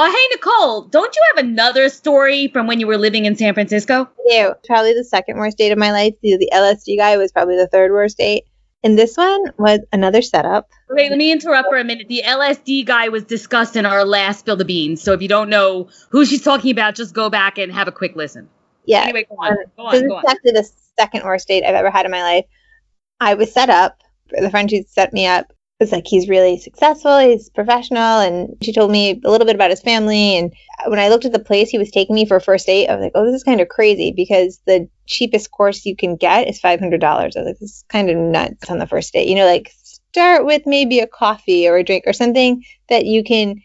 Oh, hey, Nicole, don't you have another story from when you were living in San Francisco? I do. Probably the second worst date of my life. The, the LSD guy was probably the third worst date. And this one was another setup. Wait, let me interrupt for a minute. The LSD guy was discussed in our last Spill the Beans. So if you don't know who she's talking about, just go back and have a quick listen. Yeah. Anyway, go on. Go on. this Go is on. actually the second worst date I've ever had in my life. I was set up. The friend who set me up was like, he's really successful, he's professional, and she told me a little bit about his family. And when I looked at the place he was taking me for a first date, I was like, oh, this is kind of crazy because the cheapest course you can get is five hundred dollars. I was like, this is kind of nuts on the first date. You know, like start with maybe a coffee or a drink or something that you can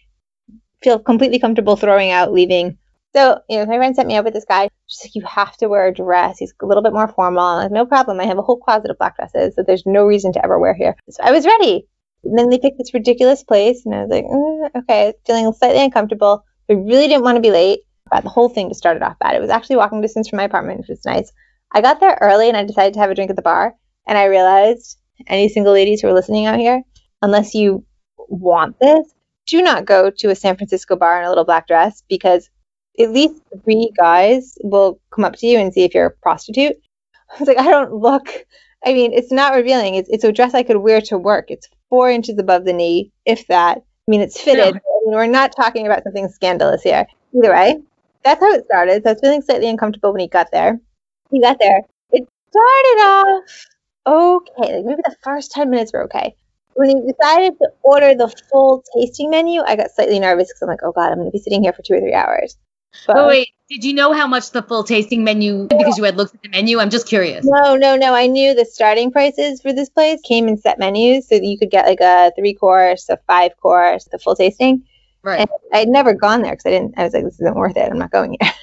feel completely comfortable throwing out, leaving. So, you know, my friend set me up with this guy. She's like, you have to wear a dress. He's a little bit more formal. Like, no problem. I have a whole closet of black dresses that there's no reason to ever wear here. So I was ready. And then they picked this ridiculous place, and I was like, mm, okay, feeling slightly uncomfortable. I really didn't want to be late. But the whole thing just started off bad. It was actually walking distance from my apartment, which was nice. I got there early, and I decided to have a drink at the bar. And I realized, any single ladies who are listening out here, unless you want this, do not go to a San Francisco bar in a little black dress because at least three guys will come up to you and see if you're a prostitute. I was like, I don't look. I mean, it's not revealing. It's, it's a dress I could wear to work. It's four inches above the knee, if that. I mean, it's fitted. Mean, we're not talking about something scandalous here. Either way, that's how it started. So I was feeling slightly uncomfortable when he got there. He got there. It started off okay. Like maybe the first 10 minutes were okay. When he decided to order the full tasting menu, I got slightly nervous because I'm like, oh God, I'm going to be sitting here for two or three hours. But Oh, wait, did you know how much the full tasting menu, because you had looked at the menu? I'm just curious. No, no, no. I knew the starting prices for this place came in set menus, so that you could get like a three course, a five course, the full tasting. Right. And I'd never gone there because I didn't. I was like, this isn't worth it. I'm not going here.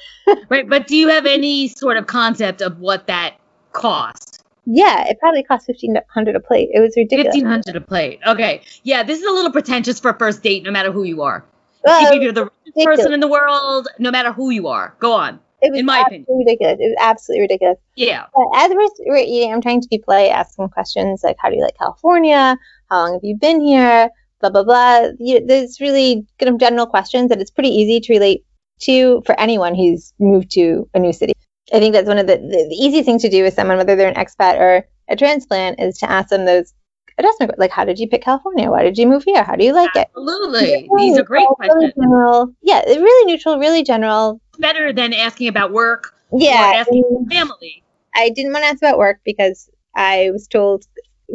Right. But do you have any sort of concept of what that cost? yeah, it probably cost fifteen hundred a plate. It was ridiculous. Fifteen hundred a plate. Okay. Yeah, this is a little pretentious for a first date, no matter who you are. Well, if you're the richest person in the world, no matter who you are. Go on. it was in my opinion. ridiculous. It was absolutely ridiculous. Yeah. But as we're, we're eating, I'm trying to be polite, ask some questions like, how do you like California? How long have you been here? Blah, blah, blah. You, there's really kind of general questions that it's pretty easy to relate to for anyone who's moved to a new city. I think that's one of the, the, the easy things to do with someone, whether they're an expat or a transplant, is to ask them those adjustment, like, how did you pick California? Why did you move here? How do you like it? Absolutely. These are great All really questions. General, yeah, really neutral, really general. Better than asking about work Yeah, or asking and- family. I didn't want to ask about work because I was told,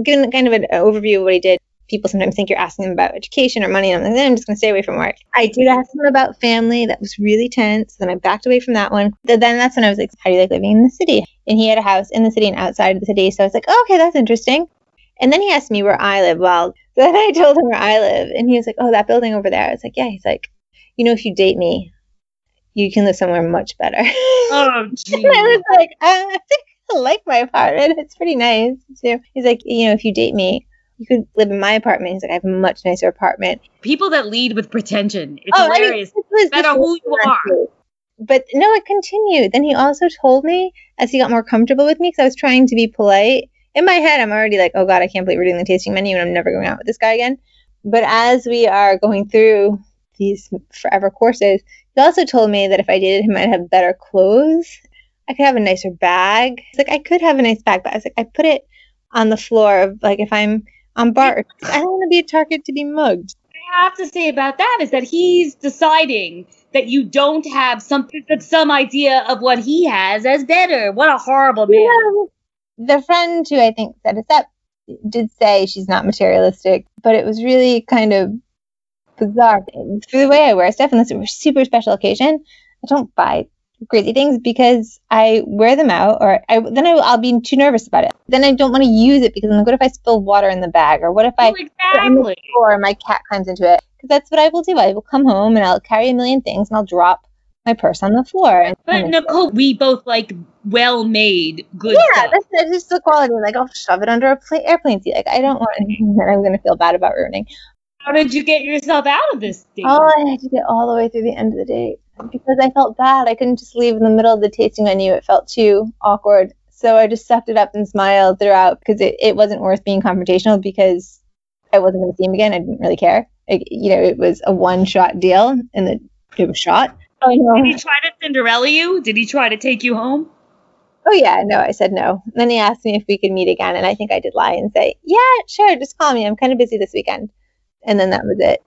given kind of an overview of what he did, people sometimes think you're asking them about education or money. And I'm like, "Eh, I'm just going to stay away from work. I did ask him about family. That was really tense. Then I backed away from that one. Then that's when I was like, how do you like living in the city? And he had a house in the city and outside of the city. So I was like, oh, okay, that's interesting. And then he asked me where I live. Well, then I told him where I live. And he was like, oh, that building over there. I was like, yeah. He's like, you know, if you date me, you can live somewhere much better. Oh, And I geez. was like, uh, I like my apartment. It's pretty nice. So he's like, you know, if you date me, you could live in my apartment. He's like, I have a much nicer apartment. People that lead with pretension. It's Oh, I mean, hilarious. this was No matter who you are. But no, it continued. Then he also told me as he got more comfortable with me, because I was trying to be polite. In my head, I'm already like, oh God, I can't believe we're doing the tasting menu and I'm never going out with this guy again. But as we are going through these forever courses, he also told me that if I dated him, I'd have better clothes. I could have a nicer bag. It's like I could have a nice bag, but I was like, I put it on the floor of like if I'm on bar. I don't want to be a target to be mugged. I have to say about that is that he's deciding that you don't have some some idea of what he has as better. What a horrible man. Yeah. The friend who I think set us up did say she's not materialistic, but it was really kind of bizarre. Through the way I wear stuff, unless it a super special occasion, I don't buy crazy things because I wear them out, or I, then I, I'll be too nervous about it. Then I don't want to use it because I'm like, what if I spill water in the bag, or what if I Oh, exactly. or my cat climbs into it? Because that's what I will do. I will come home and I'll carry a million things and I'll drop my purse on the floor. And, But Nicole, we both like well-made, good yeah, stuff. that's, that's just the quality. Like, I'll shove it under a pla- airplane seat. Like, I don't want anything that I'm going to feel bad about ruining. How did you get yourself out of this thing? Oh, I had to get all the way through the end of the date because I felt bad. I couldn't just leave in the middle of the tasting menu. It felt too awkward. So I just sucked it up and smiled throughout because it, it wasn't worth being confrontational because I wasn't going to see him again. I didn't really care. Like, you know, it was a one shot deal and the give a shot. Oh. Did he try to Cinderella you? Did he try to take you home? Oh yeah, no, I said no. And then he asked me if we could meet again, and I think I did lie and say, "Yeah, sure, just call me. I'm kind of busy this weekend." And then that was it.